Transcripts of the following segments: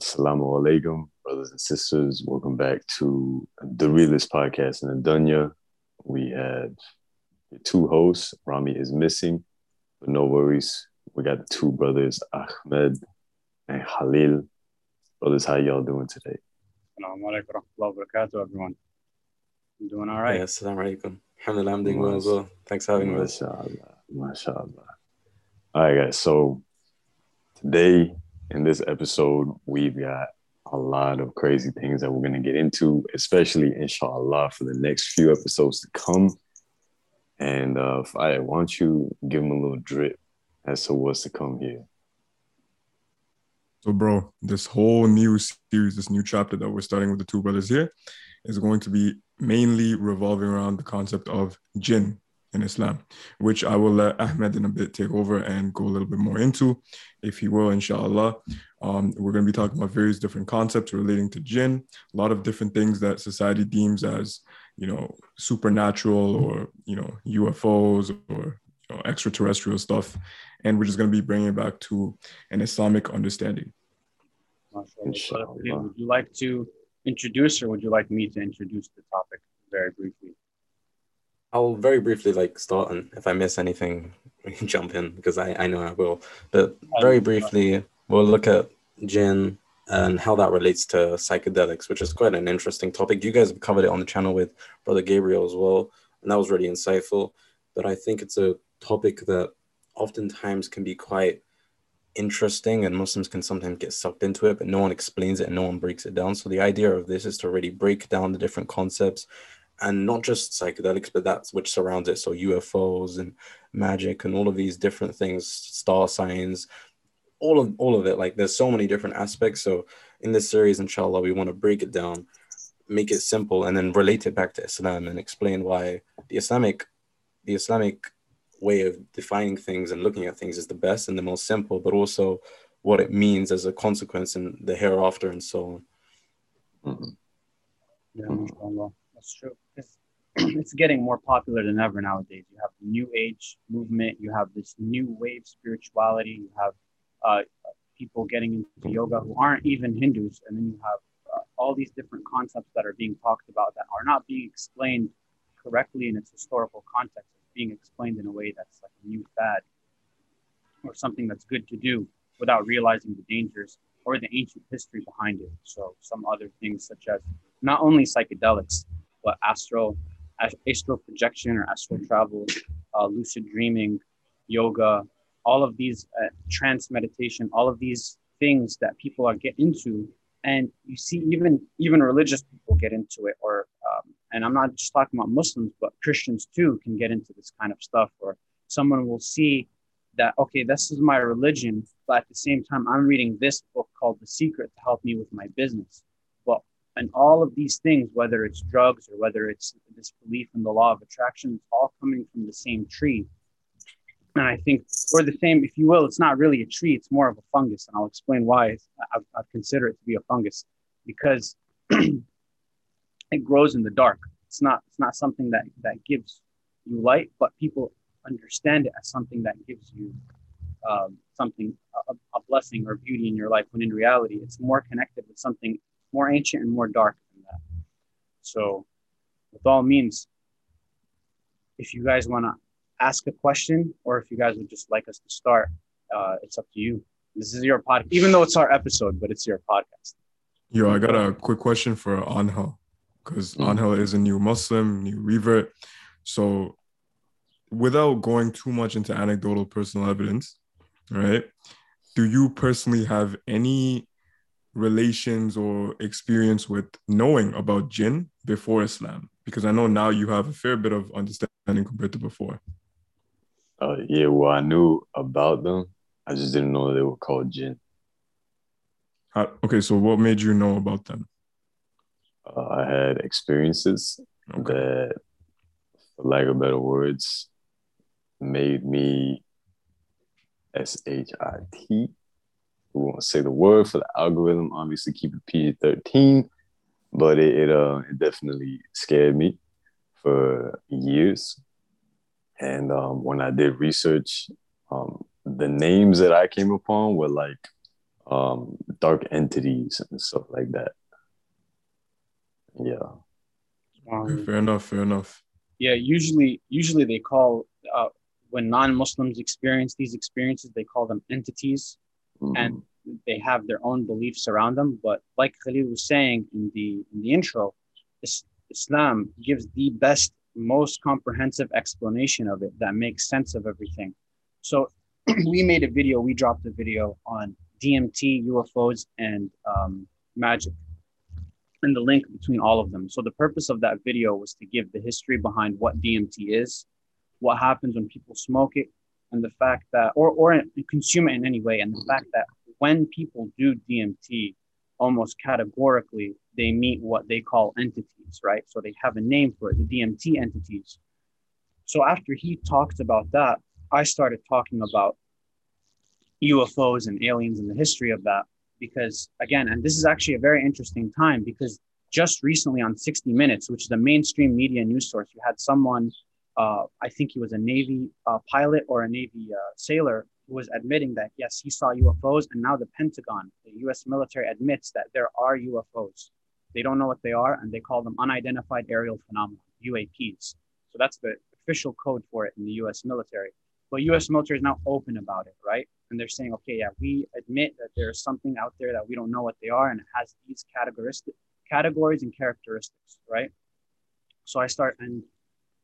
Assalamu alaikum, brothers and sisters. Welcome back to the realest podcast in the dunya. We have two hosts. Rami is missing, but no worries. We got the two brothers, Ahmed and Khalil. Brothers, how y'all doing today? Assalamu alaikum warahmatullahi everyone. I'm doing all right. Yeah, assalamu alaikum. Alhamdulillah, I'm doing well as well. Thanks for having me. MashaAllah. MashaAllah. All right, guys. So today in this episode, we've got a lot of crazy things that we're going to get into, especially inshallah for the next few episodes to come. And uh, I want you give them a little drip as to what's to come here. So, bro, this whole new series, this new chapter that we're starting with the two brothers here, is going to be mainly revolving around the concept of jinn in Islam, which I will let Ahmed in a bit take over and go a little bit more into, if he will, inshallah. Um, we're going to be talking about various different concepts relating to jinn, a lot of different things that society deems as, you know, supernatural or, you know, UFOs or you know, extraterrestrial stuff. And we're just going to be bringing it back to an Islamic understanding. Inshallah. Would you like to introduce or would you like me to introduce the topic very briefly? I'll very briefly like start, and if I miss anything, we can jump in because I, I know I will. But very briefly, we'll look at jinn and how that relates to psychedelics, which is quite an interesting topic. You guys have covered it on the channel with Brother Gabriel as well, and that was really insightful. But I think it's a topic that oftentimes can be quite interesting and Muslims can sometimes get sucked into it, but no one explains it and no one breaks it down. So the idea of this is to really break down the different concepts and not just psychedelics, but that's which surrounds it. So UFOs and magic and all of these different things, star signs, all of all of it. Like there's so many different aspects. So in this series, inshallah, we want to break it down, make it simple, and then relate it back to Islam and explain why the Islamic, the Islamic way of defining things and looking at things is the best and the most simple, but also what it means as a consequence in the hereafter and so on. Mm-hmm. Yeah, inshallah. That's true. It's, it's getting more popular than ever nowadays. You have the new age movement, you have this new wave spirituality, you have uh, people getting into yoga who aren't even Hindus, and then you have uh, all these different concepts that are being talked about that are not being explained correctly in its historical context. It's being explained in a way that's like a new fad or something that's good to do without realizing the dangers or the ancient history behind it. So some other things such as not only psychedelics, but astral, astral projection or astral travel, uh, lucid dreaming, yoga, all of these uh, trance meditation, all of these things that people are get into, and you see even even religious people get into it, or um, and I'm not just talking about Muslims, but Christians too can get into this kind of stuff, or someone will see that okay, this is my religion, but at the same time, I'm reading this book called The Secret to help me with my business and all of these things, whether it's drugs or whether it's this belief in the law of attraction, it's all coming from the same tree. And I think, or the same, if you will, it's not really a tree, it's more of a fungus. And I'll explain why I've, I've it to be a fungus because it grows in the dark. It's not, it's not something that, that gives you light, but people understand it as something that gives you um, something, a, a blessing or beauty in your life, when in reality, it's more connected with something more ancient and more dark than that. So, with all means, if you guys want to ask a question or if you guys would just like us to start, uh, it's up to you. This is your podcast, even though it's our episode, but it's your podcast. Yo, I got a quick question for Angel because mm-hmm. Angel is a new Muslim, new revert. So, without going too much into anecdotal personal evidence, right? Do you personally have any relations or experience with knowing about jinn before Islam? Because I know now you have a fair bit of understanding compared to before. Uh, yeah, well, I knew about them. I just didn't know they were called jinn. Uh, okay, so what made you know about them? Uh, I had experiences okay. that, for lack of better words, made me S H I T we won't say the word for the algorithm. Obviously, keep it PG thirteen, but it it, uh, it definitely scared me for years. And um, when I did research, um, the names that I came upon were like um, dark entities and stuff like that. Yeah. Um, fair enough. Fair enough. yeah, usually usually they call uh, when non-Muslims experience these experiences, they call them entities, Mhm. and they have their own beliefs around them. But like Khalil was saying in the in the intro, Islam gives the best, most comprehensive explanation of it that makes sense of everything. So we made a video, we dropped a video on DMT, UFOs, and um, magic, and the link between all of them. So the purpose of that video was to give the history behind what DMT is, what happens when people smoke it, and the fact that, or or consume it in any way, and the fact that when people do DMT, almost categorically, they meet what they call entities, right? So they have a name for it, the DMT entities. So after he talked about that, I started talking about UFOs and aliens and the history of that. Because again, and this is actually a very interesting time because just recently on 60 Minutes, which is a mainstream media news source, you had someone, uh, I think he was a Navy uh, pilot or a Navy uh, sailor, who was admitting that yes, he saw UFOs, and now the Pentagon, the U.S. military, admits that there are UFOs. They don't know what they are, and they call them unidentified aerial phenomena (UAPs). So that's the official code for it in the U.S. military. But U.S. military is now open about it, right? And they're saying, okay, yeah, we admit that there's something out there that we don't know what they are, and it has these categoristic categories and characteristics, right? So I start, and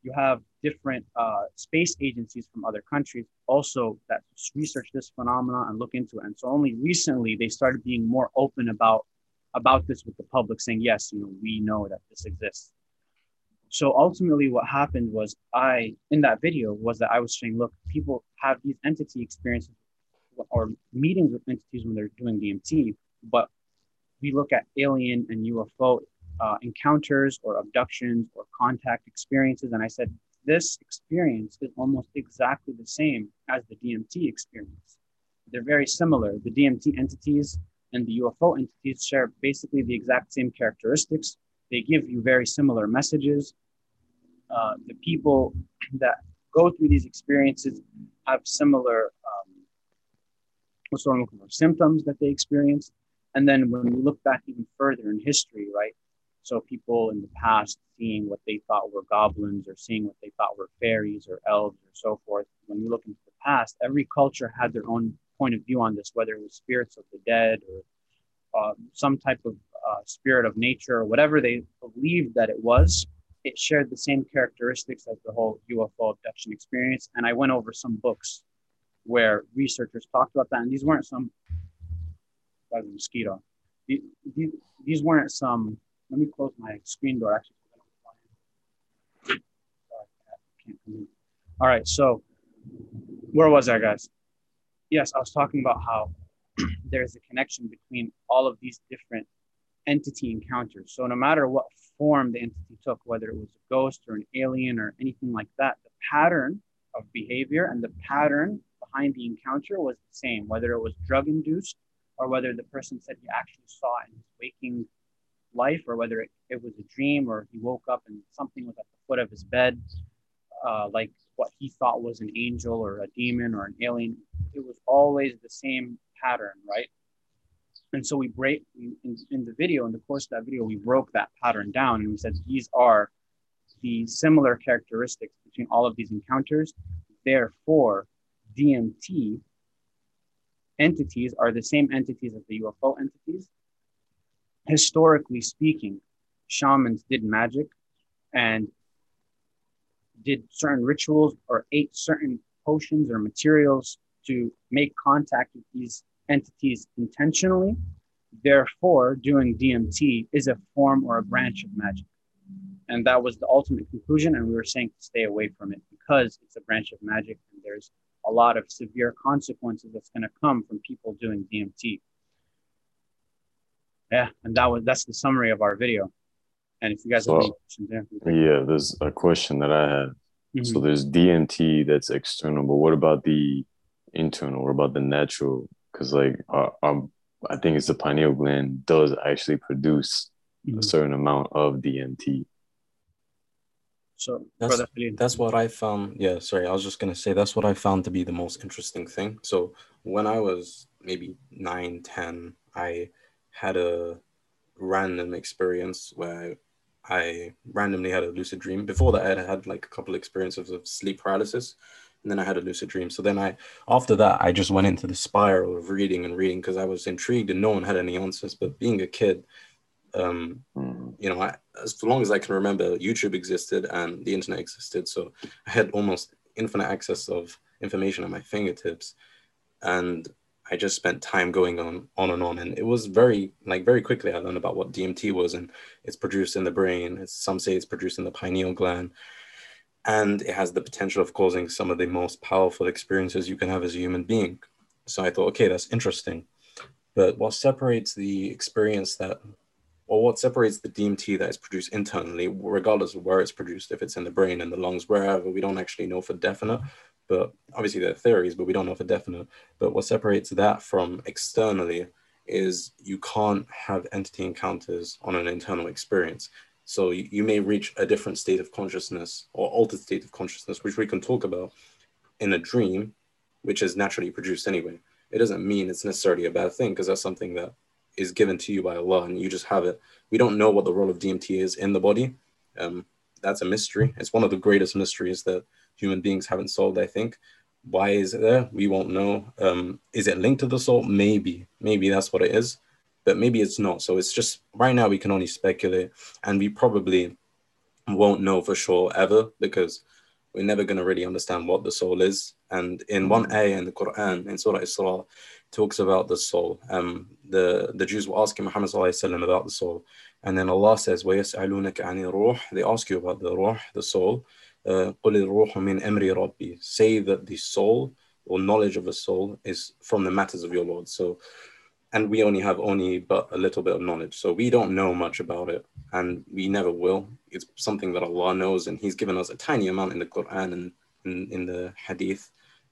you have different uh, space agencies from other countries also that research this phenomenon and look into it. And so only recently they started being more open about about this with the public, saying, yes, you know, we know that this exists. So ultimately, what happened was I, in that video, was that I was saying, look, people have these entity experiences or meetings with entities when they're doing DMT, but we look at alien and UFO uh, encounters or abductions or contact experiences. And I said, this experience is almost exactly the same as the DMT experience. They're very similar. The DMT entities and the UFO entities share basically the exact same characteristics. They give you very similar messages. Uh, the people that go through these experiences have similar um, symptoms that they experience. And then when we look back even further in history, right? So people in the past seeing what they thought were goblins or seeing what they thought were fairies or elves or so forth. When you look into the past, every culture had their own point of view on this, whether it was spirits of the dead or uh, some type of uh, spirit of nature or whatever they believed that it was. It shared the same characteristics as the whole UFO abduction experience. And I went over some books where researchers talked about that. And these weren't some, was a mosquito. These, these weren't some let me close my screen door actually. All right, so where was I, guys? Yes, I was talking about how there's a connection between all of these different entity encounters. So no matter what form the entity took, whether it was a ghost or an alien or anything like that, the pattern of behavior and the pattern behind the encounter was the same, whether it was drug induced or whether the person said he actually saw in his waking life or whether it, it was a dream or he woke up and something was at the foot of his bed, uh, like what he thought was an angel or a demon or an alien. It was always the same pattern, right? And so we break in, in the video, in the course of that video, we broke that pattern down and we said these are the similar characteristics between all of these encounters. Therefore, DMT entities are the same entities as the UFO entities historically speaking, shamans did magic and did certain rituals or ate certain potions or materials to make contact with these entities intentionally. Therefore, doing DMT is a form or a branch of magic. And that was the ultimate conclusion. And we were saying to stay away from it because it's a branch of magic and there's a lot of severe consequences that's going to come from people doing DMT yeah, and that was that's the summary of our video. And if you guys so, have any questions, yeah. Yeah, there's a question that I had. Mm-hmm. So there's DMT that's external, but what about the internal? What about the natural? Because like uh, um, I think it's the pineal gland does actually produce mm-hmm. a certain amount of DMT. So, That's, that's what I found. Yeah, sorry, I was just gonna say that's what I found to be the most interesting thing. So when I was maybe nine, ten, I had a random experience where I randomly had a lucid dream. Before that, I had had like a couple experiences of sleep paralysis, and then I had a lucid dream. So then I, after that, I just went into the spiral of reading and reading because I was intrigued and no one had any answers. But being a kid, um, Mm. you know, I, as long as I can remember, YouTube existed and the internet existed. So I had almost infinite access of information at my fingertips. And I just spent time going on, on and on. And it was very, like, very quickly I learned about what DMT was and it's produced in the brain. It's, some say it's produced in the pineal gland. And it has the potential of causing some of the most powerful experiences you can have as a human being. So I thought, okay, that's interesting. But what separates the experience that or what separates the DMT that is produced internally, regardless of where it's produced, if it's in the brain, in the lungs, wherever, we don't actually know for definite. But obviously, there are theories, but we don't know for definite. But what separates that from externally is you can't have entity encounters on an internal experience. So you, you may reach a different state of consciousness or altered state of consciousness, which we can talk about in a dream, which is naturally produced anyway. It doesn't mean it's necessarily a bad thing because that's something that is given to you by Allah and you just have it. We don't know what the role of DMT is in the body. Um, that's a mystery. It's one of the greatest mysteries that human beings haven't solved, I think. Why is it there? We won't know. Um, is it linked to the soul? Maybe. Maybe that's what it is, but maybe it's not. So it's just right now we can only speculate and we probably won't know for sure ever because we're never going to really understand what the soul is. And in one ayah in the Quran, in Surah Isra, talks about the soul. Um, the, the Jews were asking Muhammad وسلم, about the soul. And then Allah says, وَيَسْأَلُونَكَ عَنِ الرُّوحِ They ask you about the ruh, the soul. Uh, قُلِ الرُّوحُ مِنْ أَمْرِ رَبِّي Say that the soul or knowledge of the soul is from the matters of your Lord. So, and we only have only but a little bit of knowledge. So we don't know much about it and we never will. It's something that Allah knows and He's given us a tiny amount in the Quran and in, in the Hadith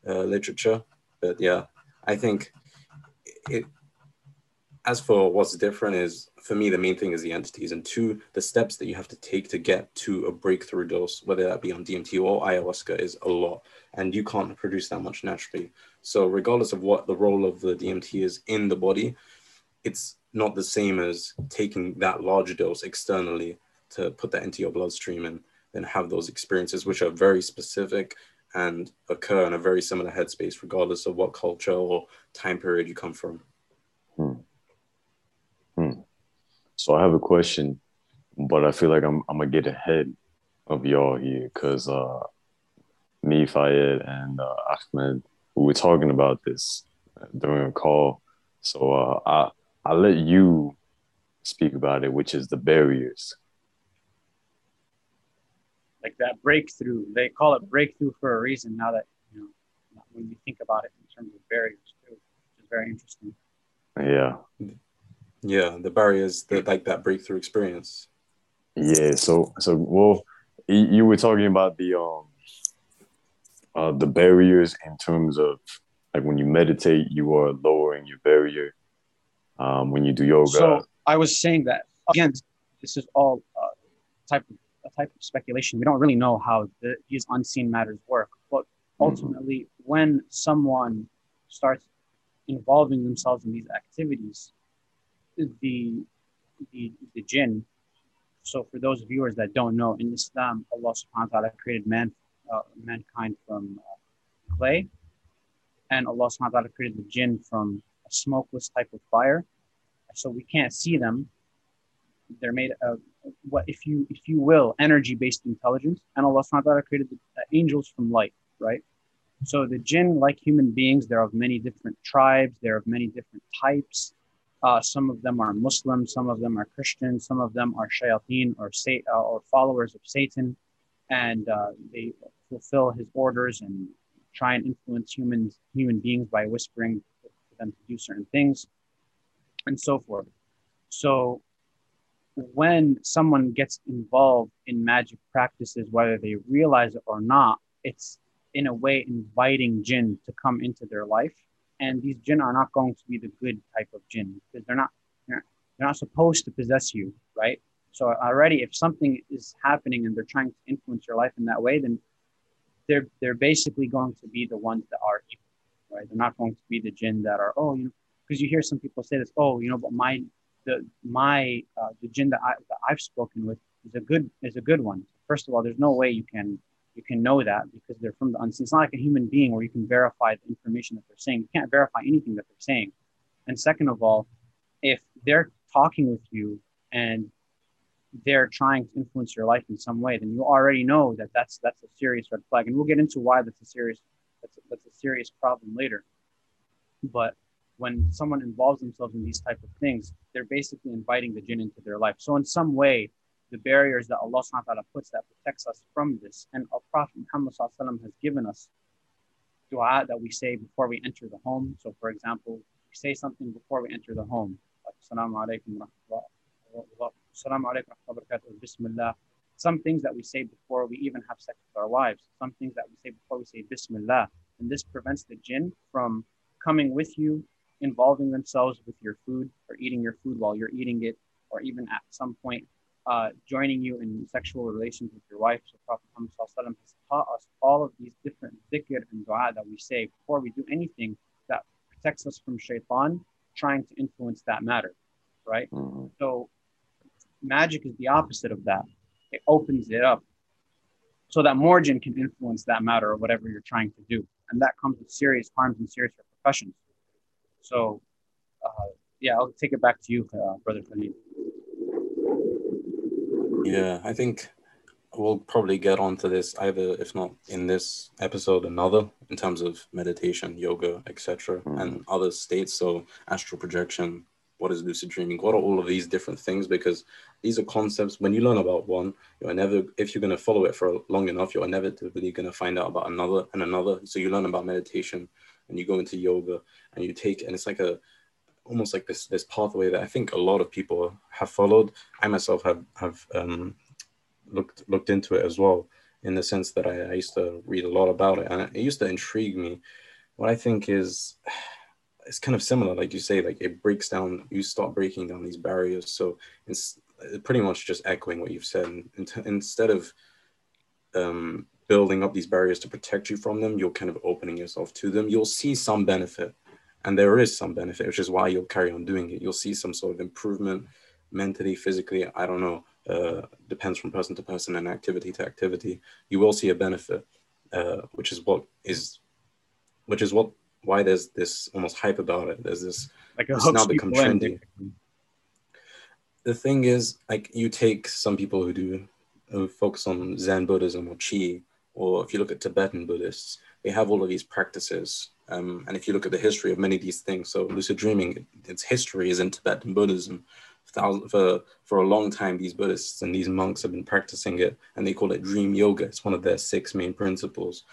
uh, literature. But yeah, I think it, as for what's different is for me the main thing is the entities and two the steps that you have to take to get to a breakthrough dose whether that be on dmt or ayahuasca is a lot. And you can't produce that much naturally. So regardless of what the role of the dmt is in the body it's not the same as taking that large dose externally to put that into your bloodstream and then have those experiences which are very specific and occur in a very similar headspace regardless of what culture or time period you come from So I have a question, but I feel like I'm I'm gonna get ahead of y'all here because uh, me, Fayed, and uh, Ahmed, we were talking about this during a call. So uh, I I'll let you speak about it, which is the barriers. like that breakthrough. They call it breakthrough for a reason. Now that you know, when you think about it in terms of barriers too, which is very interesting. Yeah, Yeah, the barriers that like that breakthrough experience. yeah. So so well, you, you were talking about the um uh, the barriers in terms of like when you meditate, you are lowering your barrier. Um, when you do yoga, So I was saying that again, this is all uh, type of a type of speculation. We don't really know how the, these unseen matters work, but ultimately, when someone starts involving themselves in these activities, the the the jinn. So for those viewers that don't know, in Islam, Allah Subhanahu wa Taala created man, uh, mankind from uh, clay, and Allah Subhanahu wa Taala created the jinn from a smokeless type of fire. So we can't see them. They're made of what, if you if you will, energy-based intelligence, and Allah Subhanahu wa Taala created the uh, angels from light, right? So the jinn, like human beings, they're of many different tribes. They're of many different types. Uh, some of them are Muslim, some of them are Christian, some of them are shayateen or uh, or followers of Satan, and uh, they fulfill his orders and try and influence humans, human beings by whispering for them to do certain things, and so forth. So when someone gets involved in magic practices, whether they realize it or not, it's in a way inviting jinn to come into their life. And these jinn are not going to be the good type of jinn because they're not they're, not supposed to possess you, right? So already, if something is happening and they're trying to influence your life in that way, then they're they're basically going to be the ones that are evil, right? They're not going to be the jinn that are oh you know because you hear some people say this oh you know but my the my uh, the jinn that, I, that I've spoken with is a good is a good one. First of all, there's no way you can you can know that because they're from the unseen. It's not like a human being where you can verify the information that they're saying. You can't verify anything that they're saying. And second of all, if they're talking with you and they're trying to influence your life in some way, then you already know that that's that's a serious red flag. And we'll get into why that's a serious that's a, that's a serious problem later. But when someone involves themselves in these type of things, they're basically inviting the jinn into their life. So in some way, the barriers that Allah subhanahu wa ta'ala puts that protects us from this. And our Prophet Muhammad has given us dua that we say before we enter the home. So for example, we say something before we enter the home. Like, Assalamu Assalamu alaikum Bismillah. Some things that we say before we even have sex with our wives. Some things that we say before we say Bismillah. And this prevents the jinn from coming with you, involving themselves with your food or eating your food while you're eating it, or even at some point uh, joining you in sexual relations with your wife. So Prophet Muhammad has taught us all of these different dhikr and dua that we say before we do anything that protects us from shaitan trying to influence that matter, right? Mm-hmm. So magic is the opposite of that. It opens it up so that more jinn can influence that matter or whatever you're trying to do. And that comes with serious harms and serious repercussions. So, uh, yeah, I'll take it back to you, uh, Brother Khalid. Yeah, I think we'll probably get onto this either, if not in this episode, another in terms of meditation, yoga, etc., mm. and other states. So, astral projection, what is lucid dreaming what are all of these different things because these are concepts when you learn about one you're never if you're going to follow it for long enough you're inevitably going to find out about another and another so you learn about meditation and you go into yoga and you take and it's like a almost like this this pathway that i think a lot of people have followed i myself have have um, looked looked into it as well in the sense that I, I used to read a lot about it and it used to intrigue me what i think is it's kind of similar, like you say, like it breaks down. You start breaking down these barriers. So it's pretty much just echoing what you've said. Instead of um, building up these barriers to protect you from them, you're kind of opening yourself to them. You'll see some benefit, and there is some benefit, which is why you'll carry on doing it. You'll see some sort of improvement mentally, physically. I don't know. Uh, depends from person to person and activity to activity. You will see a benefit, uh, which is what is, which is what why there's this almost hype about it. There's this like it's now become trendy. The thing is, like you take some people who do who focus on Zen Buddhism or Chi, or if you look at Tibetan Buddhists, they have all of these practices. Um, and if you look at the history of many of these things, so lucid dreaming, its history is in Tibetan Buddhism. For, for a long time, these Buddhists and these monks have been practicing it, and they call it dream yoga. It's one of their six main principles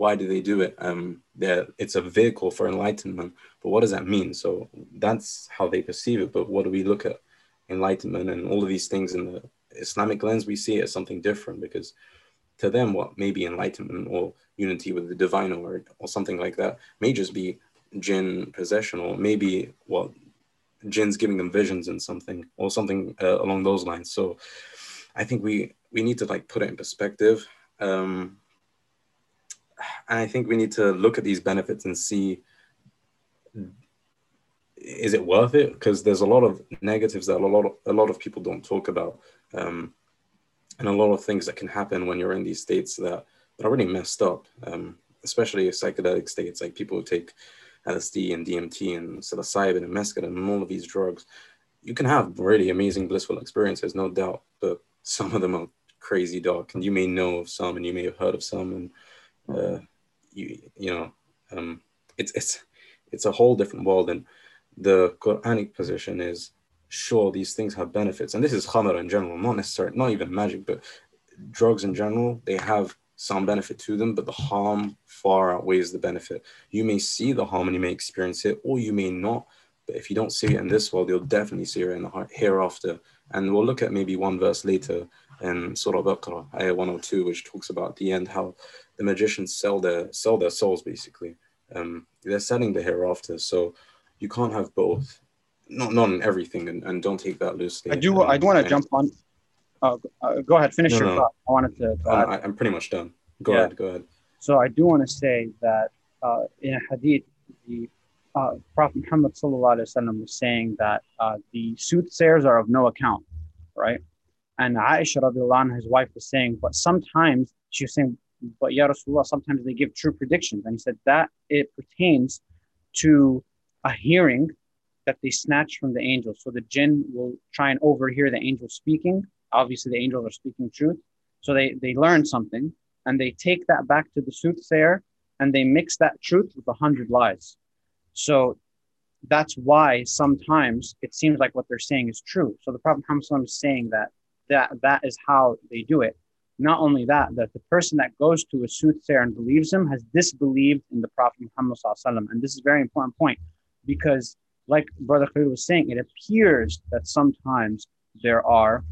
why do they do it? Um, it's a vehicle for enlightenment, but what does that mean? So that's how they perceive it. But what do we look at enlightenment and all of these things in the Islamic lens? We see it as something different because to them, what may be enlightenment or unity with the divine or, or something like that may just be jinn possession or maybe what jinn's giving them visions and something or something uh, along those lines. So I think we we need to like put it in perspective. Um, and I think we need to look at these benefits and see is it worth it? Because there's a lot of negatives that a lot of a lot of people don't talk about, um, and a lot of things that can happen when you're in these states that, that are really messed up, um, especially psychedelic states like people who take LSD and DMT and psilocybin and mescaline and all of these drugs. You can have really amazing blissful experiences, no doubt, but some of them are crazy dark, and you may know of some, and you may have heard of some, and uh, you you know um, it's it's it's a whole different world and the Quranic position is sure these things have benefits and this is khamr in general not necessarily not even magic but drugs in general they have some benefit to them but the harm far outweighs the benefit you may see the harm and you may experience it or you may not but if you don't see it in this world you'll definitely see it in the hereafter and we'll look at maybe one verse later in Surah Baqarah, ayah 102, which talks about the end how the magicians sell their sell their souls basically. Um, they're selling the hereafter, so you can't have both. Not not in everything, and, and don't take that loosely. I do. Um, I do want to jump on. uh, uh, go ahead, finish No, your no. thought. I wanted to. Um. I, I'm pretty much done. Go Yeah. ahead. Go ahead. So I do want to say that uh, in a hadith, the uh, Prophet Muhammad sallallahu alaihi wasallam was saying that uh, the soothsayers are of no account, right? And Aisha radiallahu anha, his wife, was saying, but sometimes she was saying, but Ya Rasulullah, sometimes they give true predictions. And he said that it pertains to a hearing that they snatch from the angels. So the jinn will try and overhear the angels speaking. Obviously, the angels are speaking truth. So they, they learn something and they take that back to the soothsayer and they mix that truth with a hundred lies. So that's why sometimes it seems like what they're saying is true. So the Prophet Muhammad is saying that, that that is how they do it. Not only that, that the person that goes to a soothsayer and believes him has disbelieved in the Prophet Muhammad. And this is a very important point because, like Brother Khalid was saying, it appears that sometimes there are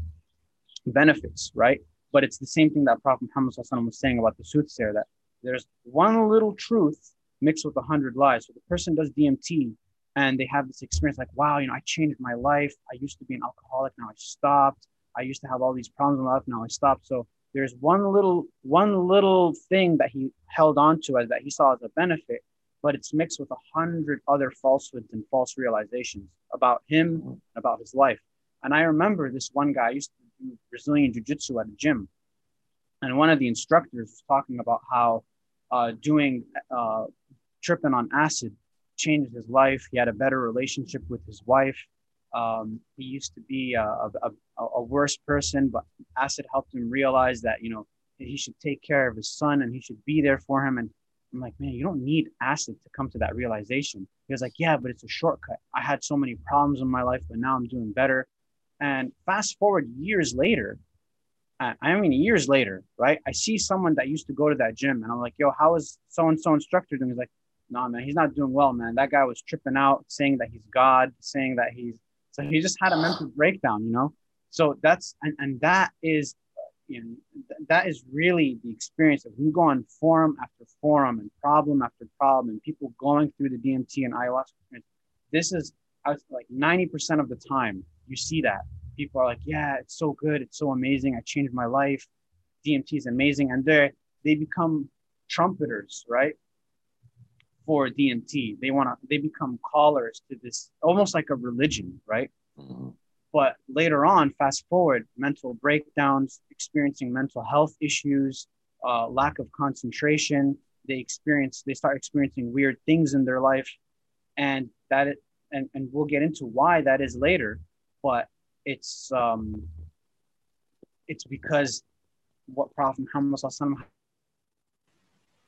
benefits, right? But it's the same thing that Prophet Muhammad was saying about the soothsayer that there's one little truth mixed with a hundred lies. So the person does DMT and they have this experience like, wow, you know, I changed my life. I used to be an alcoholic, now I stopped. I used to have all these problems in life, now I stopped. So there's one little one little thing that he held on to as that he saw as a benefit, but it's mixed with a hundred other falsehoods and false realizations about him, about his life. And I remember this one guy I used to do Brazilian jiu-jitsu at a gym. And one of the instructors was talking about how uh, doing uh, tripping on acid changed his life. He had a better relationship with his wife. Um, he used to be a, a, a worse person, but acid helped him realize that, you know, he should take care of his son and he should be there for him. And I'm like, man, you don't need acid to come to that realization. He was like, yeah, but it's a shortcut. I had so many problems in my life, but now I'm doing better. And fast forward years later, I mean, years later, right? I see someone that used to go to that gym and I'm like, yo, how is so and so instructor doing? He's like, nah, man, he's not doing well, man. That guy was tripping out, saying that he's God, saying that he's, so he just had a mental breakdown, you know? So that's, and, and that is, th- that is really the experience of you go on forum after forum and problem after problem and people going through the DMT and ayahuasca. This is was like 90% of the time you see that people are like, yeah, it's so good. It's so amazing. I changed my life. DMT is amazing. And they they become trumpeters, right? For DMT. They want to, they become callers to this almost like a religion, right? Mhm. But later on, fast forward, mental breakdowns, experiencing mental health issues, uh, lack of concentration. They experience, they start experiencing weird things in their life, and that, it, and and we'll get into why that is later. But it's um, it's because what Prophet Muhammad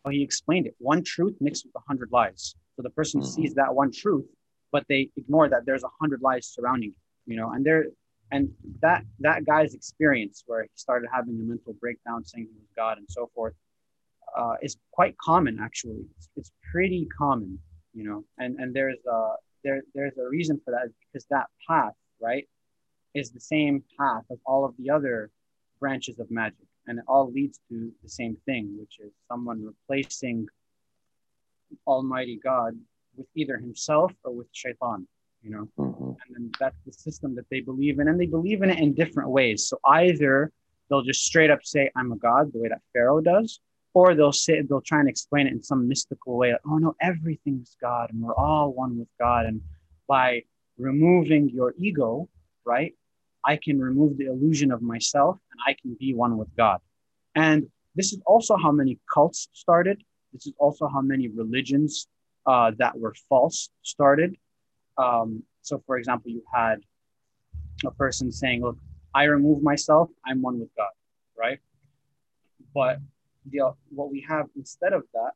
how he explained it. One truth mixed with a hundred lies. So the person Mhm. sees that one truth, but they ignore that there's a hundred lies surrounding it you know and there and that that guy's experience where he started having a mental breakdown saying he was god and so forth uh, is quite common actually. It's, it's pretty common you know and and there's uh there there's a reason for that because that path right is the same path of all of the other branches of magic and it all leads to the same thing which is someone replacing almighty god with either himself or with shaitan you know? Mhm. and then that's the system that they believe in and they believe in it in different ways. So either they'll just straight up say i'm a god the way that pharaoh does or they'll say they'll try and explain it in some mystical way like, oh no everything's god and we're all one with god. And by removing your ego right i can remove the illusion of myself and i can be one with god. And this is also how many cults started. This is also how many religions uh, that were false started um, so, for example, you had a person saying, "Look, I remove myself. I'm one with God," right? But the what we have instead of that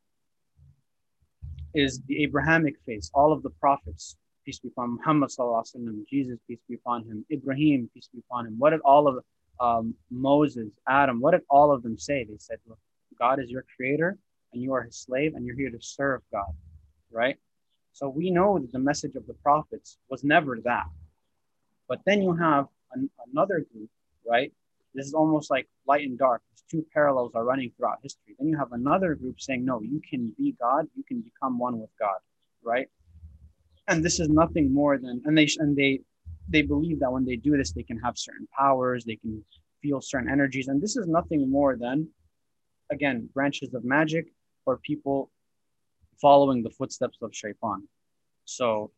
is the Abrahamic faith. All of the prophets, peace be upon Muhammad wasallam, Jesus, peace be upon him, Ibrahim, peace be upon him. What did all of um, Moses, Adam, what did all of them say? They said, "Look, God is your creator, and you are His slave, and you're here to serve God," right? So we know that the message of the prophets was never that. But then you have an, another group, right? This is almost like light and dark. These two parallels are running throughout history. Then you have another group saying, no, you can be God, you can become one with God, right? And this is nothing more than, and they and they they believe that when they do this, they can have certain powers, they can feel certain energies. And this is nothing more than, again, branches of magic or people following the footsteps of shaitan. So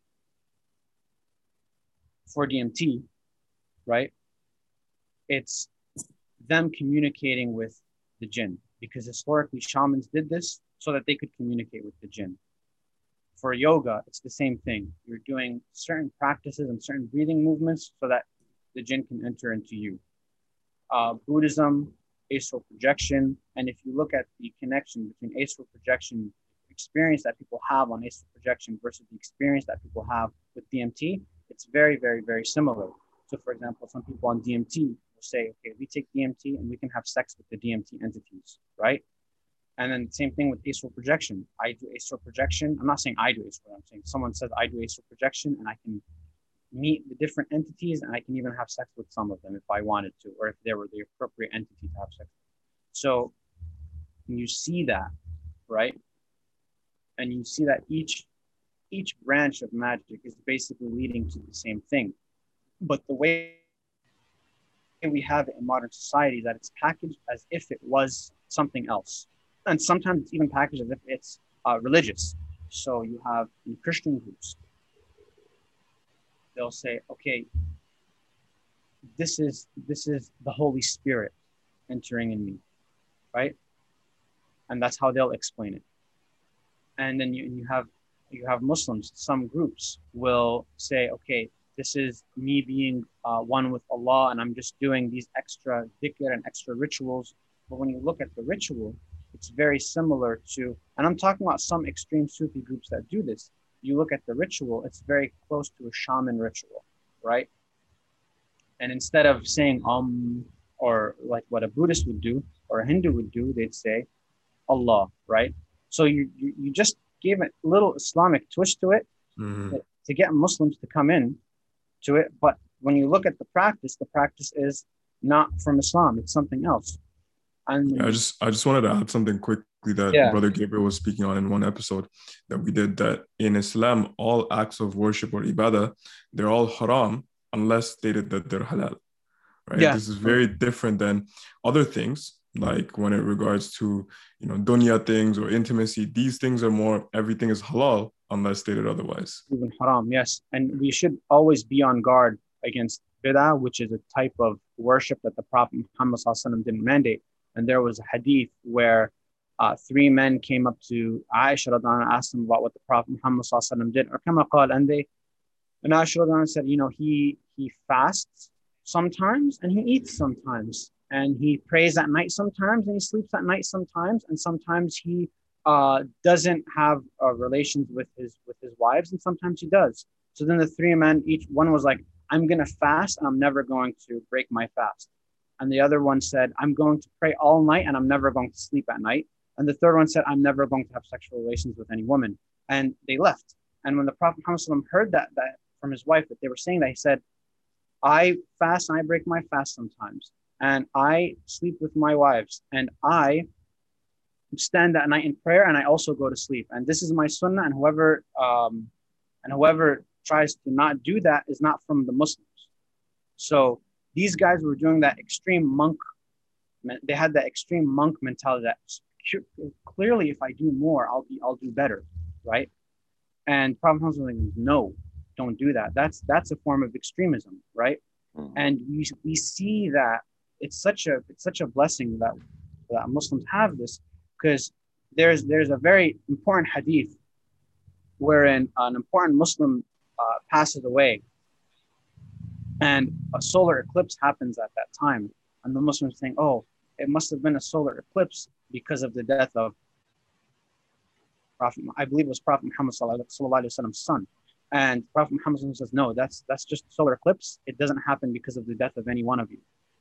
for DMT, right, it's them communicating with the jinn because historically shamans did this so that they could communicate with the jinn. For yoga, it's the same thing. You're doing certain practices and certain breathing movements so that the jinn can enter into you. Uh, Buddhism, astral projection, and if you look at the connection between astral projection experience that people have on astral projection versus the experience that people have with DMT, it's very, very, very similar. So, for example, some people on DMT will say, okay, we take DMT and we can have sex with the DMT entities, right? And then same thing with astral projection. I do astral projection. I'm not saying I do astral. I'm saying someone says I do astral projection, and I can meet the different entities, and I can even have sex with some of them if I wanted to, or if they were the appropriate entity to have sex. With. So you see that, right, and you see that each each branch of magic is basically leading to the same thing, but the way we have it in modern society that it's packaged as if it was something else and sometimes it's even packaged as if it's uh, religious. So you have in Christian groups, they'll say, okay, this is this is the Holy Spirit entering in me, right? And that's how they'll explain it. And then you, you have you have Muslims. Some groups will say, okay, this is me being uh, one with Allah, and I'm just doing these extra dhikr and extra rituals. But when you look at the ritual, it's very similar to, and I'm talking about some extreme Sufi groups that do this. You look at the ritual, it's very close to a shaman ritual, right? And instead of saying um or like what a Buddhist would do or a Hindu would do, they'd say Allah, right? So you you, you just gave a little Islamic twist to it mm-hmm. to get Muslims to come in to it. But when you look at the practice, the practice is not from Islam; it's something else. And yeah, I just I just wanted to add something quickly that yeah. Brother Gabriel was speaking on in one episode that we did that in Islam, all acts of worship or ibadah, they're all haram unless stated that they're halal. Right. Yeah. This is very different than other things, like when it regards to you know dunya things or intimacy. These things are more everything is halal unless stated otherwise. Even haram, yes. And we should always be on guard against bid'ah, which is a type of worship that the Prophet Muhammad didn't mandate. And there was a hadith where uh, three men came up to Aisha and asked him about what the Prophet Muhammad did. Or and they and Aisha said, you know, he he fasts sometimes and he eats sometimes. And he prays at night sometimes and he sleeps at night sometimes. And sometimes he uh, doesn't have uh, relations with his with his wives and sometimes he does. So then the three men, each one was like, I'm gonna fast and I'm never going to break my fast. And the other one said, I'm going to pray all night and I'm never going to sleep at night. And the third one said, I'm never going to have sexual relations with any woman. And they left. And when the Prophet Muhammad heard that, that from his wife, that they were saying that, he said, I fast and I break my fast sometimes. And I sleep with my wives. And I stand that night in prayer and I also go to sleep. And this is my sunnah. And whoever um, and whoever tries to not do that is not from the Muslims. So these guys were doing that extreme monk. They had that extreme monk mentality that clearly, if I do more, I'll be, I'll do better, right? And Prophet Muhammad was like, no, don't do that. That's that's a form of extremism, right? Mm-hmm. And we we see that it's such a it's such a blessing that that Muslims have this because there's there's a very important hadith wherein an important Muslim uh, passes away and a solar eclipse happens at that time. And the Muslims think, oh, it must have been a solar eclipse because of the death of Prophet, I believe it was Prophet Muhammad Wasallam's son. And Prophet Muhammad says, no, that's that's just solar eclipse. It doesn't happen because of the death of any one of you.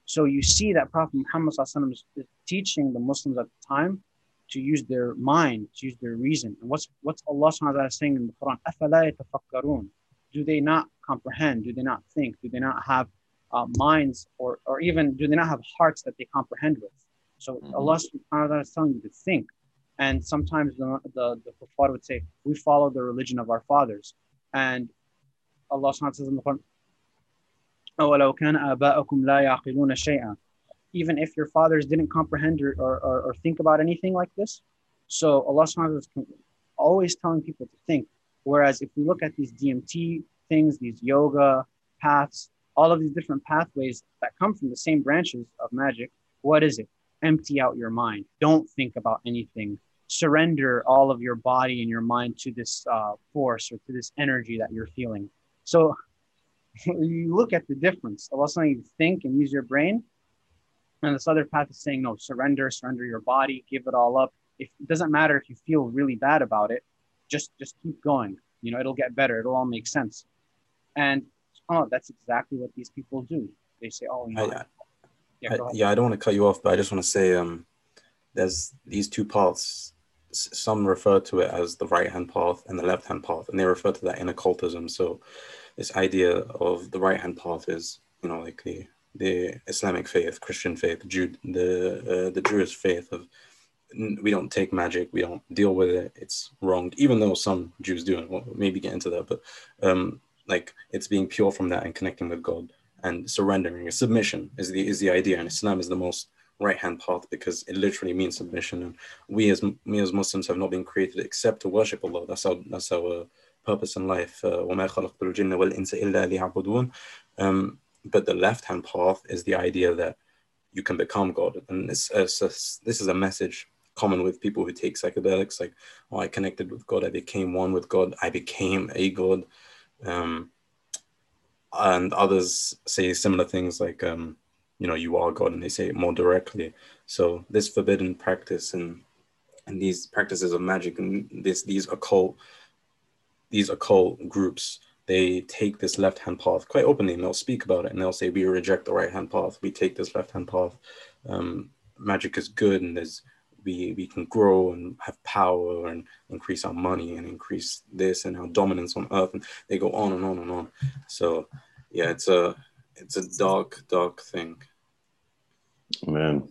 So you see that Prophet Muhammad is teaching the Muslims at the time to use their mind, to use their reason. And what's what's Allah saying in the Quran? do they not comprehend? Do they not think? Do they not have uh, minds or, or even do they not have hearts that they comprehend with? So mm-hmm. Allah subhanahu wa is telling you to think. And sometimes the, the, the kuffar would say, we follow the religion of our fathers. And Allah subhanahu wa ta'ala says in the Quran, أَوَلَوْ كَانَ آبَاؤُكُمْ لَا يَعْقِلُونَ شَيْئًا even if your fathers didn't comprehend or, or, or think about anything like this. So Allah subhanahu wa ta'ala is always telling people to think. Whereas if we look at these DMT things, these yoga paths, all of these different pathways that come from the same branches of magic, what is it? Empty out your mind. Don't think about anything. Surrender all of your body and your mind to this uh, force or to this energy that you're feeling. So you look at the difference. Allah saying you think and use your brain. And this other path is saying, no, surrender, surrender your body, give it all up. If it doesn't matter if you feel really bad about it, just just keep going. You know, it'll get better. It'll all make sense. And oh, that's exactly what these people do. They say, oh, you know, I, yeah, I, yeah, I don't want to cut you off, but I just want to say, um, there's these two paths. Some refer to it as the right hand path and the left hand path, and they refer to that in occultism. So, this idea of the right hand path is, you know, like the the Islamic faith, Christian faith, Jew, the uh, the Jewish faith of we don't take magic, we don't deal with it. It's wrong, even though some Jews do, and we'll maybe get into that. But um, like it's being pure from that and connecting with God and surrendering. Submission is the is the idea, and Islam is the most right hand path because it literally means submission. And we as we as Muslims have not been created except to worship Allah. That's our that's our purpose in life. Uh, um, but the left hand path is the idea that you can become God, and this this is a message common with people who take psychedelics. Like, oh, I connected with God, I became one with God, I became a God. Um, and others say similar things like, um, you know, you are God, and they say it more directly. So this forbidden practice and and these practices of magic and this these occult these occult groups they take this left hand path quite openly and they'll speak about it and they'll say we reject the right hand path. We take this left hand path. Um, magic is good and there's we, we can grow and have power and increase our money and increase this and our dominance on earth and they go on and on and on. So yeah it's a it's a dark dark thing. Man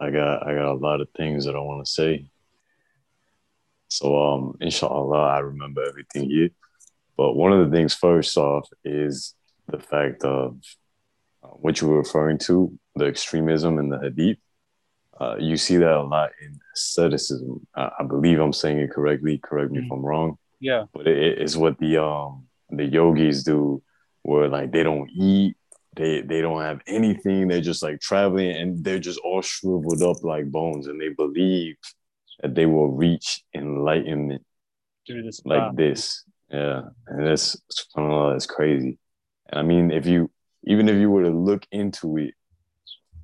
i got i got a lot of things that i want to say so um inshallah i remember everything here but one of the things first off is the fact of uh, what you were referring to the extremism in the hadith uh, you see that a lot in asceticism. I, I, believe I'm saying it correctly. Correct me mm-hmm. if I'm wrong. Yeah. But it's what the um the yogis do, where like they don't eat, they they don't have anything. They're just like traveling, and they're just all shriveled up like bones, and they believe that they will reach enlightenment through this like path. this. Yeah, and that's that's crazy. And I mean, if you even if you were to look into it,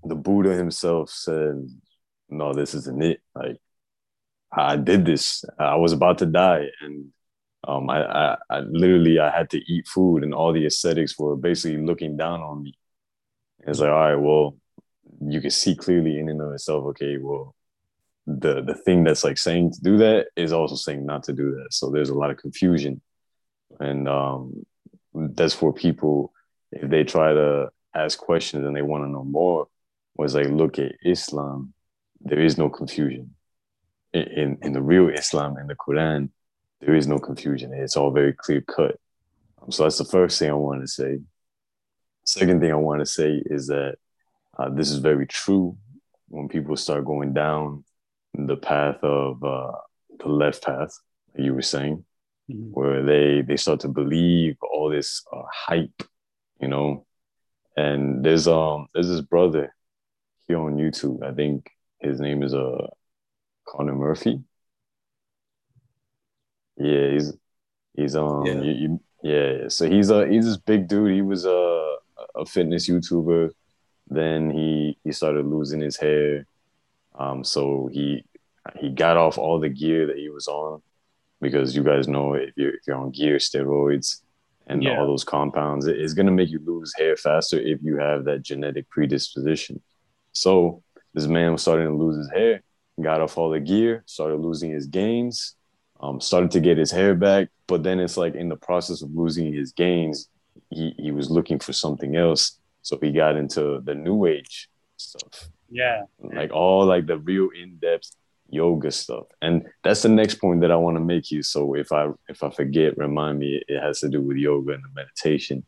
the Buddha himself said no, this isn't it. Like I did this. I was about to die, and um, I, I, I literally I had to eat food, and all the ascetics were basically looking down on me. It's like, all right, well, you can see clearly in and of itself. Okay, well, the the thing that's like saying to do that is also saying not to do that. So there's a lot of confusion, and um, that's for people if they try to ask questions and they want to know more. Was like look at Islam there is no confusion. In, in, the real Islam in the Quran, there is no confusion. It's all very clear cut. Um, so that's the first thing I want to say. Second thing I want to say is that uh, this is very true when people start going down the path of uh, the left path, you were saying, mm-hmm. where they they start to believe all this uh, hype, you know. And there's um there's this brother here on YouTube. I think his name is uh Connor Murphy. Yeah, he's he's um yeah. You, you, yeah, so he's a he's this big dude. He was a a fitness YouTuber. Then he he started losing his hair. Um, so he he got off all the gear that he was on because you guys know if you're if you're on gear, steroids, and yeah. all those compounds, it's gonna make you lose hair faster if you have that genetic predisposition. So this man was starting to lose his hair, got off all the gear, started losing his gains, um, started to get his hair back. But then it's like in the process of losing his gains, he, he was looking for something else. So he got into the new age stuff. Yeah. Like all like the real in-depth yoga stuff. And that's the next point that I want to make you. So if I if I forget, remind me it has to do with yoga and the meditation.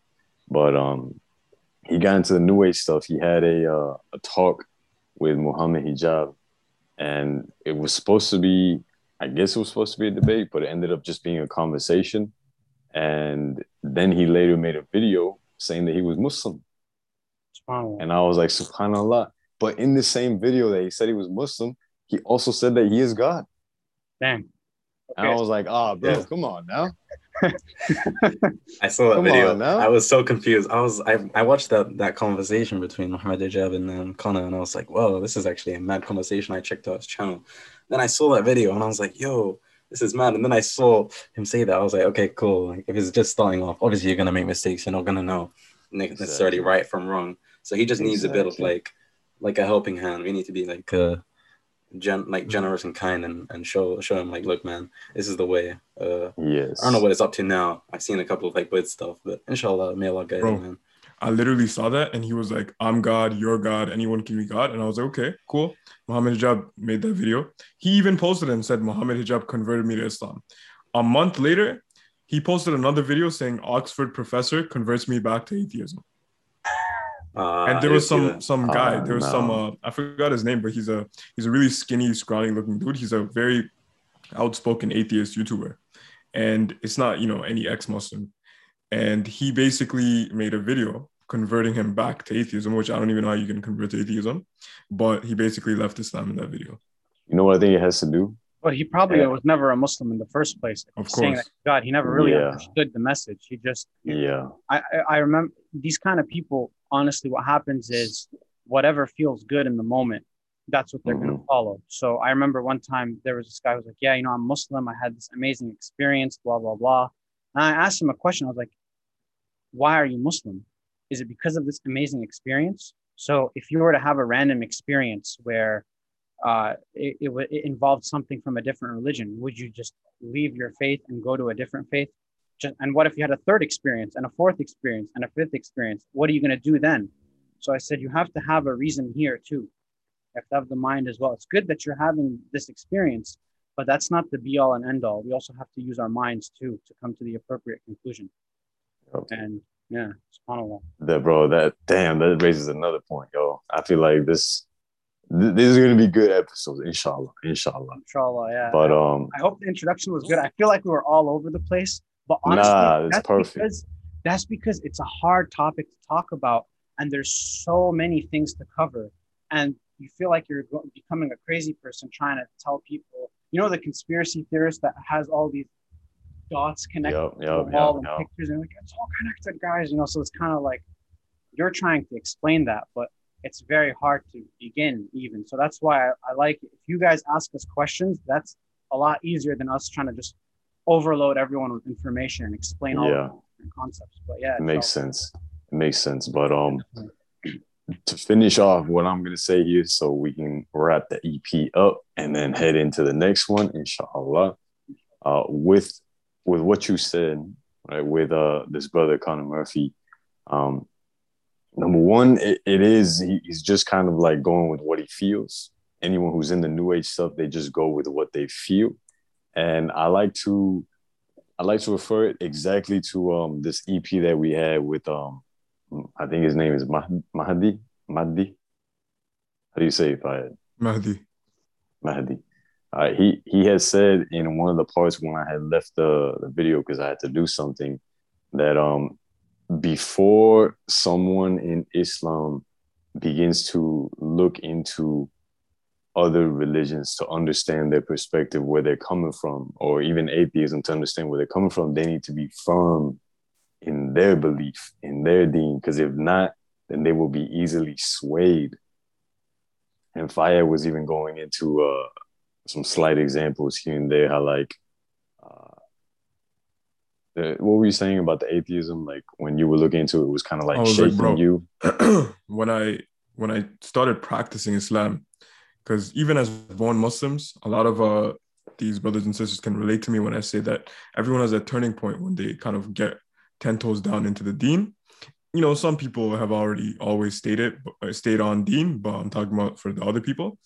But um he got into the new age stuff. He had a uh, a talk with Muhammad Hijab, and it was supposed to be, I guess it was supposed to be a debate, but it ended up just being a conversation. And then he later made a video saying that he was Muslim, and I was like, Subhanallah. But in the same video that he said he was Muslim, he also said that he is God. Damn. And I was like, ah, bro, Yeah. come on now. I saw that Come video. now. I was so confused. I was I, I watched that that conversation between Muhammad Hijab and um, Connor, and I was like, "Whoa, this is actually a mad conversation." I checked out his channel. Then I saw that video, and I was like, "Yo, this is mad." And then I saw him say that. I was like, "Okay, cool." Like, if it's just starting off, obviously you're gonna make mistakes. You're not gonna know necessarily Exactly. right from wrong. So he just needs a bit of like like a helping hand. We need to be like uh, gen like generous and kind, and and show show him like, look, man, this is the way. Uh, Yes. I don't know what it's up to now. I've seen a couple of like weird stuff, but inshallah, may Allah guide Bro. him, man. I literally saw that and he was like, I'm God, you're God, anyone can be God. And I was like, okay, cool. Muhammad Hijab made that video. He even posted and said, Muhammad Hijab converted me to Islam. A month later, he posted another video saying Oxford professor converts me back to atheism. Uh, and there was some that. some guy, Ah, there was no. some uh, I forgot his name, but he's a he's a really skinny, scrawny looking dude. He's a very outspoken atheist YouTuber. And it's not, you know, any ex-Muslim. And he basically made a video converting him back to atheism, which I don't even know how you can convert to atheism, but he basically left Islam in that video. You know what I think it has to do? But he probably Yeah. was never a Muslim in the first place. Of he's saying course. that God, he never really Yeah. understood the message. He just Yeah. I, I I remember these kind of people. Honestly, what happens is whatever feels good in the moment, that's what they're going to follow. So I remember one time there was this guy who was like, "Yeah, you know, I'm Muslim. I had this amazing experience. Blah blah blah." And I asked him a question. I was like, "Why are you Muslim? Is it because of this amazing experience?" So if you were to have a random experience where uh, it, it, it involved something from a different religion, would you just leave your faith and go to a different faith? Just, and what if you had a third experience and a fourth experience and a fifth experience? What are you going to do then? So I said, you have to have a reason here too. You have to have the mind as well. It's good that you're having this experience, but that's not the be all and end all. We also have to use our minds too to come to the appropriate conclusion. Okay. And yeah, subhanAllah. That bro, that damn, that raises another point, yo. I feel like this th- this is gonna be good episodes, inshallah, inshallah. Inshallah, yeah. But um, I hope the introduction was good. I feel like we were all over the place, but honestly, Nah, that's perfect. because that's because it's a hard topic to talk about, and there's so many things to cover, and you feel like you're becoming a crazy person trying to tell people, you know, the conspiracy theorist that has all these dots connected yep, to yep, the wall yep, and yep. pictures, and like it's all connected, guys. You know, so it's kind of like you're trying to explain that, but it's very hard to begin even. So that's why I, I like it. if you guys ask us questions, that's a lot easier than us trying to just overload everyone with information and explain all Yeah. the concepts. But yeah, It makes all- sense. It makes sense. But um, to finish off, what I'm gonna say here, so we can wrap the EP up and then head into the next one, inshallah. Uh, with with what you said, right, with uh this brother Connor Murphy, um, number one, it, it is he, he's just kind of like going with what he feels. Anyone who's in the new age stuff, they just go with what they feel, and I like to I like to refer it exactly to um this EP that we had with um I think his name is Mah- Mahdi Mahdi. How do you say it? Mahdi. Mahdi. Uh, he he had said in one of the parts when I had left the, the video because I had to do something that um before someone in Islam begins to look into other religions to understand their perspective, where they're coming from, or even atheism to understand where they're coming from, they need to be firm in their belief, in their deen, because if not, then they will be easily swayed. And Fire was even going into uh, some slight examples here and there, how like, uh, the, what were you saying about the atheism? Like when you were looking into it, it was kind of like shaping like, you. when I when I started practicing Islam, because even as born Muslims, a lot of uh these brothers and sisters can relate to me when I say that everyone has a turning point when they kind of get ten toes down into the Deen. You know, some people have already always stayed it, uh, stayed on Deen, but I'm talking about for the other people.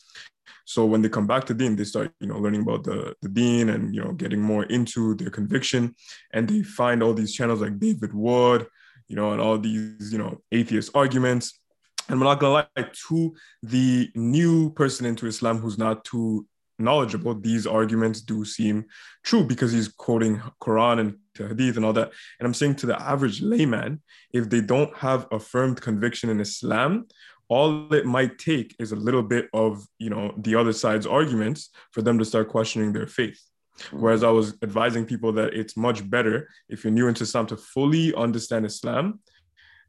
So when they come back to Deen, they start, you know, learning about the the Deen and you know getting more into their conviction, and they find all these channels like David Wood, you know, and all these, you know, atheist arguments. And we're not gonna lie, to the new person into Islam who's not too knowledgeable, these arguments do seem true because he's quoting Quran and Hadith and all that. And I'm saying to the average layman, if they don't have affirmed conviction in Islam, all it might take is a little bit of you know the other side's arguments for them to start questioning their faith. Whereas I was advising people that it's much better if you're new into Islam to fully understand Islam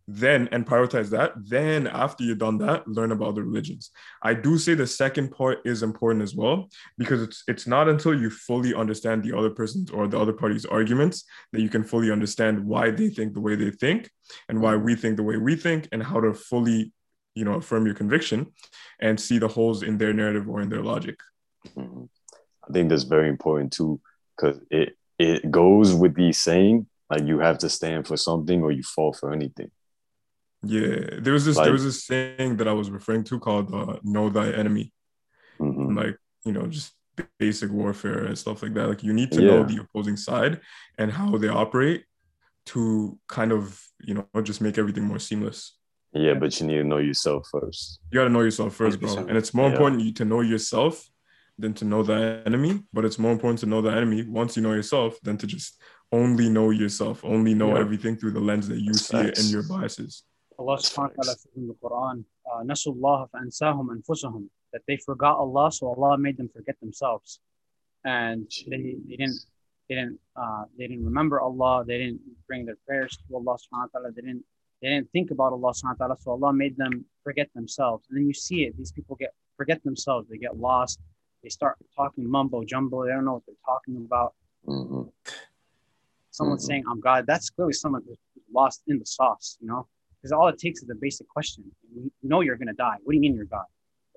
then and prioritize that then after you've done that learn about the religions. I do say the second part is important as well because it's it's not until you fully understand the other person's or the other party's arguments that you can fully understand why they think the way they think and why we think the way we think and how to fully you know affirm your conviction and see the holes in their narrative or in their logic. Mm-hmm. i think that's very important too because it it goes with the saying like you have to stand for something or you fall for anything yeah, there was this like, there was this saying that I was referring to called uh, "Know Thy Enemy," mm-hmm. like you know just basic warfare and stuff like that. Like you need to yeah. know the opposing side and how they operate to kind of you know just make everything more seamless. Yeah, but you need to know yourself first. You got to know yourself first, bro. And it's more yeah. important to know yourself than to know the enemy. But it's more important to know the enemy once you know yourself than to just only know yourself, only know yeah. everything through the lens that you That's see it and your biases. Allah subhanahu wa ta'ala says in the Quran, Nasullah fansahum anfusahum, that they forgot Allah, so Allah made them forget themselves. And they, they didn't they didn't uh, they didn't remember Allah, they didn't bring their prayers to Allah subhanahu wa ta'ala, they didn't they didn't think about Allah subhanahu wa ta'ala, so Allah made them forget themselves. And then you see it, these people get forget themselves, they get lost, they start talking mumbo jumbo, they don't know what they're talking about. Mm-hmm. Someone mm-hmm. saying, I'm God, that's clearly someone who's lost in the sauce, you know? Because all it takes is a basic question. You know you're going to die. What do you mean you're God,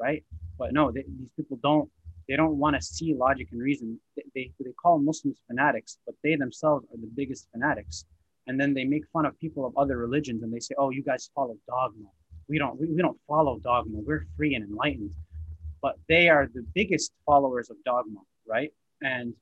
right? But no, they, these people don't. They don't want to see logic and reason. They, they, they call Muslims fanatics, but they themselves are the biggest fanatics. And then they make fun of people of other religions, and they say, "Oh, you guys follow dogma. We don't. We, we don't follow dogma. We're free and enlightened." But they are the biggest followers of dogma, right? And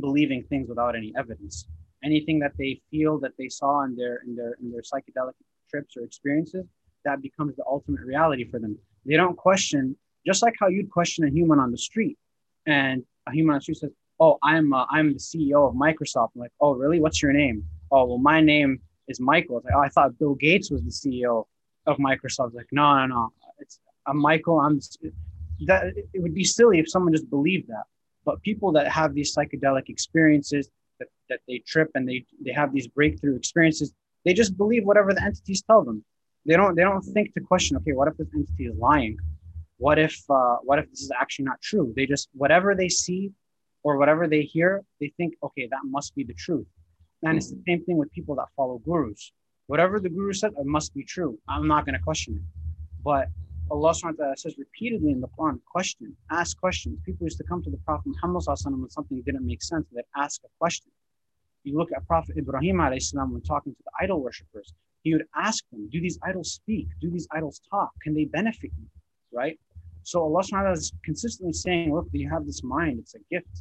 believing things without any evidence anything that they feel that they saw in their in their in their psychedelic trips or experiences, that becomes the ultimate reality for them. They don't question, just like how you'd question a human on the street, and a human on the street says, "Oh, I'm uh, I'm the CEO of Microsoft." I'm like, "Oh, really? What's your name?" "Oh, well, my name is Michael." It's like, oh, I thought Bill Gates was the CEO of Microsoft. like, no, no, no. It's I'm Michael. I'm that. It would be silly if someone just believed that. But people that have these psychedelic experiences, that, that they trip and they they have these breakthrough experiences, they just believe whatever the entities tell them. They don't they don't think to question, okay, what if this entity is lying? What if uh, what if this is actually not true? They just whatever they see or whatever they hear, they think, okay, that must be the truth. And it's the same thing with people that follow gurus. Whatever the guru said, it must be true. I'm not going to question it. But Allah subhanahu says repeatedly in the Quran, question, ask questions. People used to come to the Prophet Muhammad when something didn't make sense, they'd ask a question. You look at Prophet Ibrahim salam when talking to the idol worshippers, he would ask them, do these idols speak? Do these idols talk? Can they benefit you? Right? So Allah subhanahu is consistently saying, look, you have this mind, it's a gift.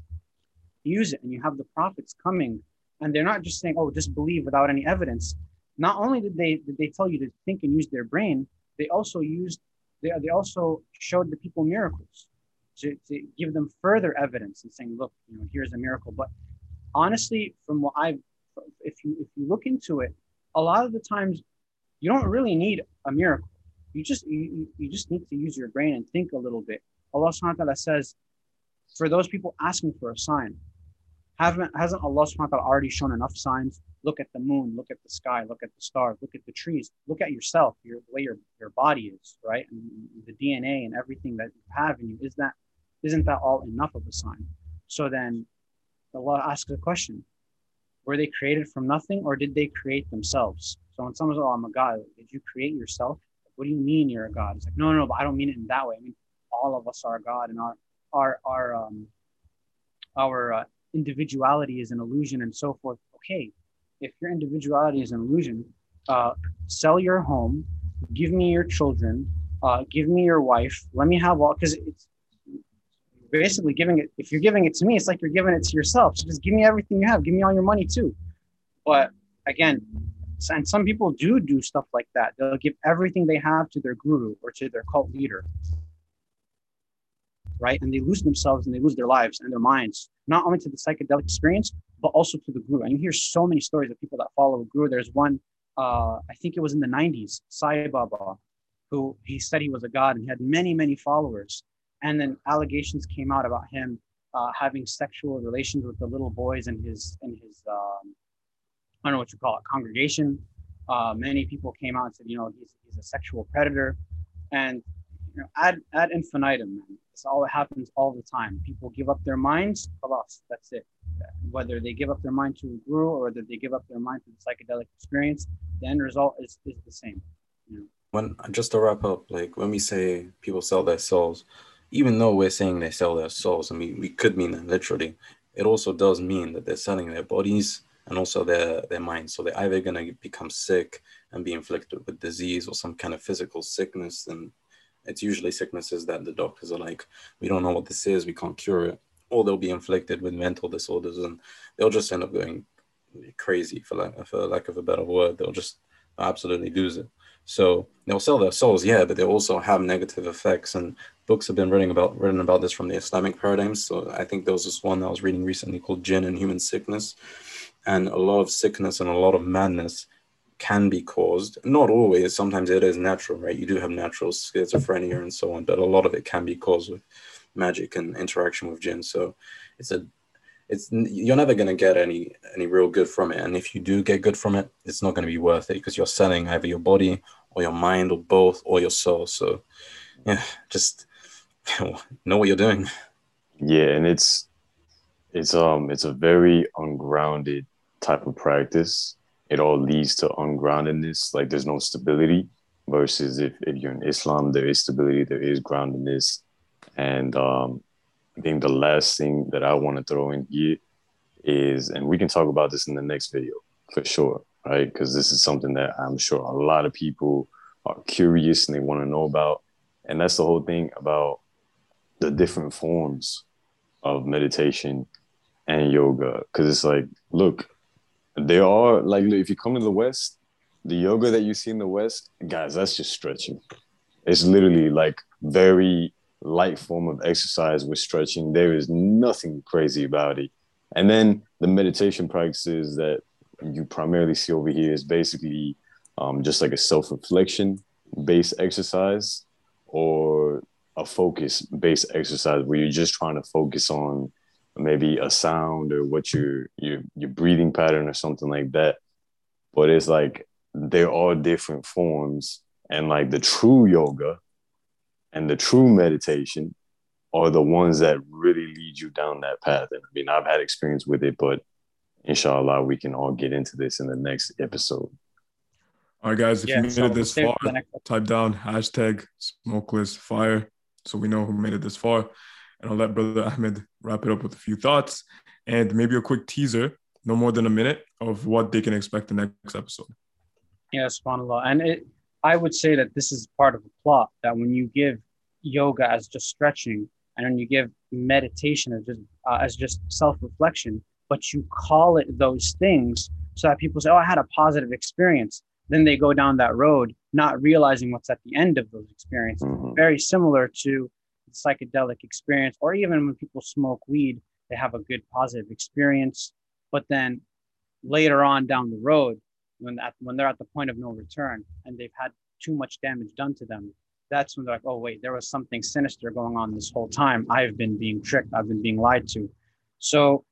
Use it. And you have the prophets coming. And they're not just saying, oh, just believe without any evidence. Not only did they did they tell you to think and use their brain, they also used they, they also showed the people miracles to, to give them further evidence and saying, look, you know, here's a miracle. But honestly, from what I've, if you if you look into it, a lot of the times you don't really need a miracle. You just you, you just need to use your brain and think a little bit. Allah subhanahu wa ta'ala says, for those people asking for a sign, haven't hasn't Allah subhanahu wa ta'ala already shown enough signs? Look at the moon, look at the sky, look at the stars, look at the trees, look at yourself, your the way your, your body is, right? And the DNA and everything that you have in you, is that isn't that all enough of a sign? So then Allah asks a question Were they created from nothing or did they create themselves? So when someone says, Oh, I'm a God, did you create yourself? What do you mean you're a God? It's like, No, no, no, but I don't mean it in that way. I mean, all of us are God and our, our, our, um, our uh, individuality is an illusion and so forth. Okay, if your individuality is an illusion, uh, sell your home, give me your children, uh, give me your wife, let me have all, because it's, basically giving it if you're giving it to me it's like you're giving it to yourself so just give me everything you have give me all your money too but again and some people do do stuff like that. They'll give everything they have to their guru or to their cult leader, right? And they lose themselves and they lose their lives and their minds, not only to the psychedelic experience, but also to the guru. And you hear so many stories of people that follow a guru. There's one, uh, I think it was in the 90s, Sai Baba, who he said he was a god and he had many, many followers. And then allegations came out about him uh, having sexual relations with the little boys in his in his um, I don't know what you call it congregation. Uh, many people came out and said, you know, he's, he's a sexual predator, and you know, ad ad infinitum, man. It's all it happens all the time. People give up their minds, alas, that's it. Whether they give up their mind to a guru or whether they give up their mind to the psychedelic experience, the end result is, is the same. You know? When just to wrap up, like when we say people sell their souls, even though we're saying they sell their souls, and we, we could mean that literally, it also does mean that they're selling their bodies and also their, their minds. So they're either going to become sick and be inflicted with disease or some kind of physical sickness. And it's usually sicknesses that the doctors are like, we don't know what this is, we can't cure it. Or they'll be inflicted with mental disorders and they'll just end up going crazy, for lack, for lack of a better word. They'll just absolutely lose it. So they'll sell their souls, yeah, but they also have negative effects. And books have been written about written about this from the Islamic paradigms. So I think there was this one that I was reading recently called Jinn and Human Sickness. And a lot of sickness and a lot of madness can be caused. Not always, sometimes it is natural, right? You do have natural schizophrenia and so on, but a lot of it can be caused with magic and interaction with jinn. So it's a it's you're never going to get any any real good from it. And if you do get good from it it's not going to be worth it because you're selling either your body or your mind or both or your soul. So yeah just know what you're doing. Yeah and it's it's um it's a very ungrounded type of practice. It all leads to ungroundedness like there's no stability versus if, if you're in islam there is stability there is groundedness. And um I think the last thing that I want to throw in here is, and we can talk about this in the next video for sure, right? Because this is something that I'm sure a lot of people are curious and they want to know about. And that's the whole thing about the different forms of meditation and yoga. Because it's like, look, there are, like, if you come to the West, the yoga that you see in the West, guys, that's just stretching. It's literally like very light form of exercise with stretching. There is nothing crazy about it. And then the meditation practices that you primarily see over here is basically um, just like a self reflection based exercise or a focus based exercise where you're just trying to focus on maybe a sound or what your your your breathing pattern or something like that. But it's like they're all different forms. And like the true yoga and the true meditation are the ones that really lead you down that path. And I mean, I've had experience with it, but inshallah, we can all get into this in the next episode. All right, guys, if yeah, you made so it this far, type down hashtag smokeless fire so we know who made it this far. And I'll let Brother Ahmed wrap it up with a few thoughts and maybe a quick teaser, no more than a minute, of what they can expect the next episode. Yes, subhanAllah. And it, I would say that this is part of the plot that when you give yoga as just stretching and when you give meditation as just, uh, as just self-reflection, but you call it those things so that people say, oh, I had a positive experience. Then they go down that road, not realizing what's at the end of those experiences. Mm-hmm. Very similar to the psychedelic experience, or even when people smoke weed, they have a good positive experience. But then later on down the road, when at, when they're at the point of no return and they've had too much damage done to them that's when they're like oh wait there was something sinister going on this whole time. I've been being tricked. I've been being lied to. So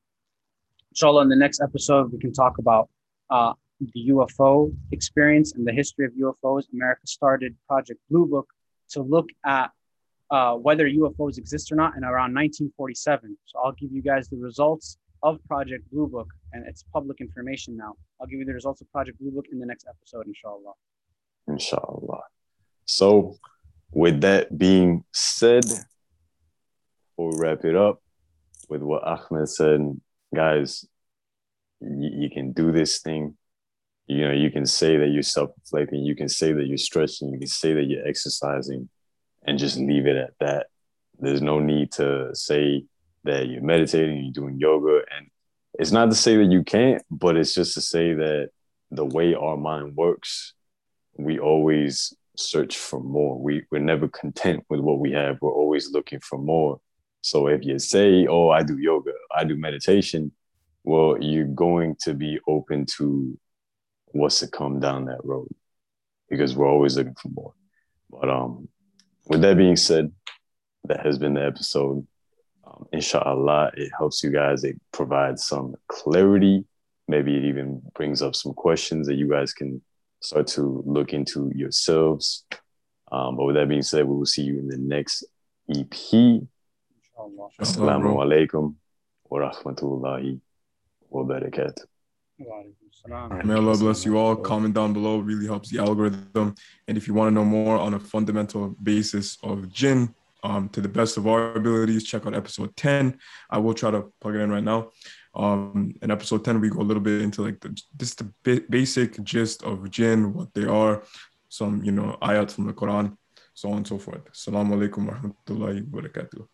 inshallah in the next episode we can talk about uh, the ufo experience and the history of ufos america started project blue book to look at uh, whether ufos exist or not in around 1947 so i'll give you guys the results of project blue book and it's public information now. I'll give you the results of Project Blue Book in the next episode, inshallah. Inshallah. So, with that being said, we'll wrap it up with what Ahmed said. Guys, you, you can do this thing. You know, you can say that you're self-reflecting. You can say that you're stretching. You can say that you're exercising, and just leave it at that. There's no need to say that you're meditating, you're doing yoga, and it's not to say that you can't, but it's just to say that the way our mind works, we always search for more. We we're never content with what we have. We're always looking for more. So if you say, "Oh, I do yoga, I do meditation," well, you're going to be open to what's to come down that road because we're always looking for more. But um, with that being said, that has been the episode. Um, inshallah, it helps you guys. It provides some clarity. Maybe it even brings up some questions that you guys can start to look into yourselves. Um, but with that being said, we will see you in the next EP. Assalamu alaikum wa rahmatullahi wa barakatuh. May Allah bless you all. Comment down below really helps the algorithm. And if you want to know more on a fundamental basis of jinn, um, to the best of our abilities, check out episode 10. I will try to plug it in right now. Um, in episode 10, we go a little bit into like the, just the basic gist of jinn, what they are, some, you know, ayat from the Quran, so on and so forth. Assalamu alaikum wa rahmatullahi wa barakatuh.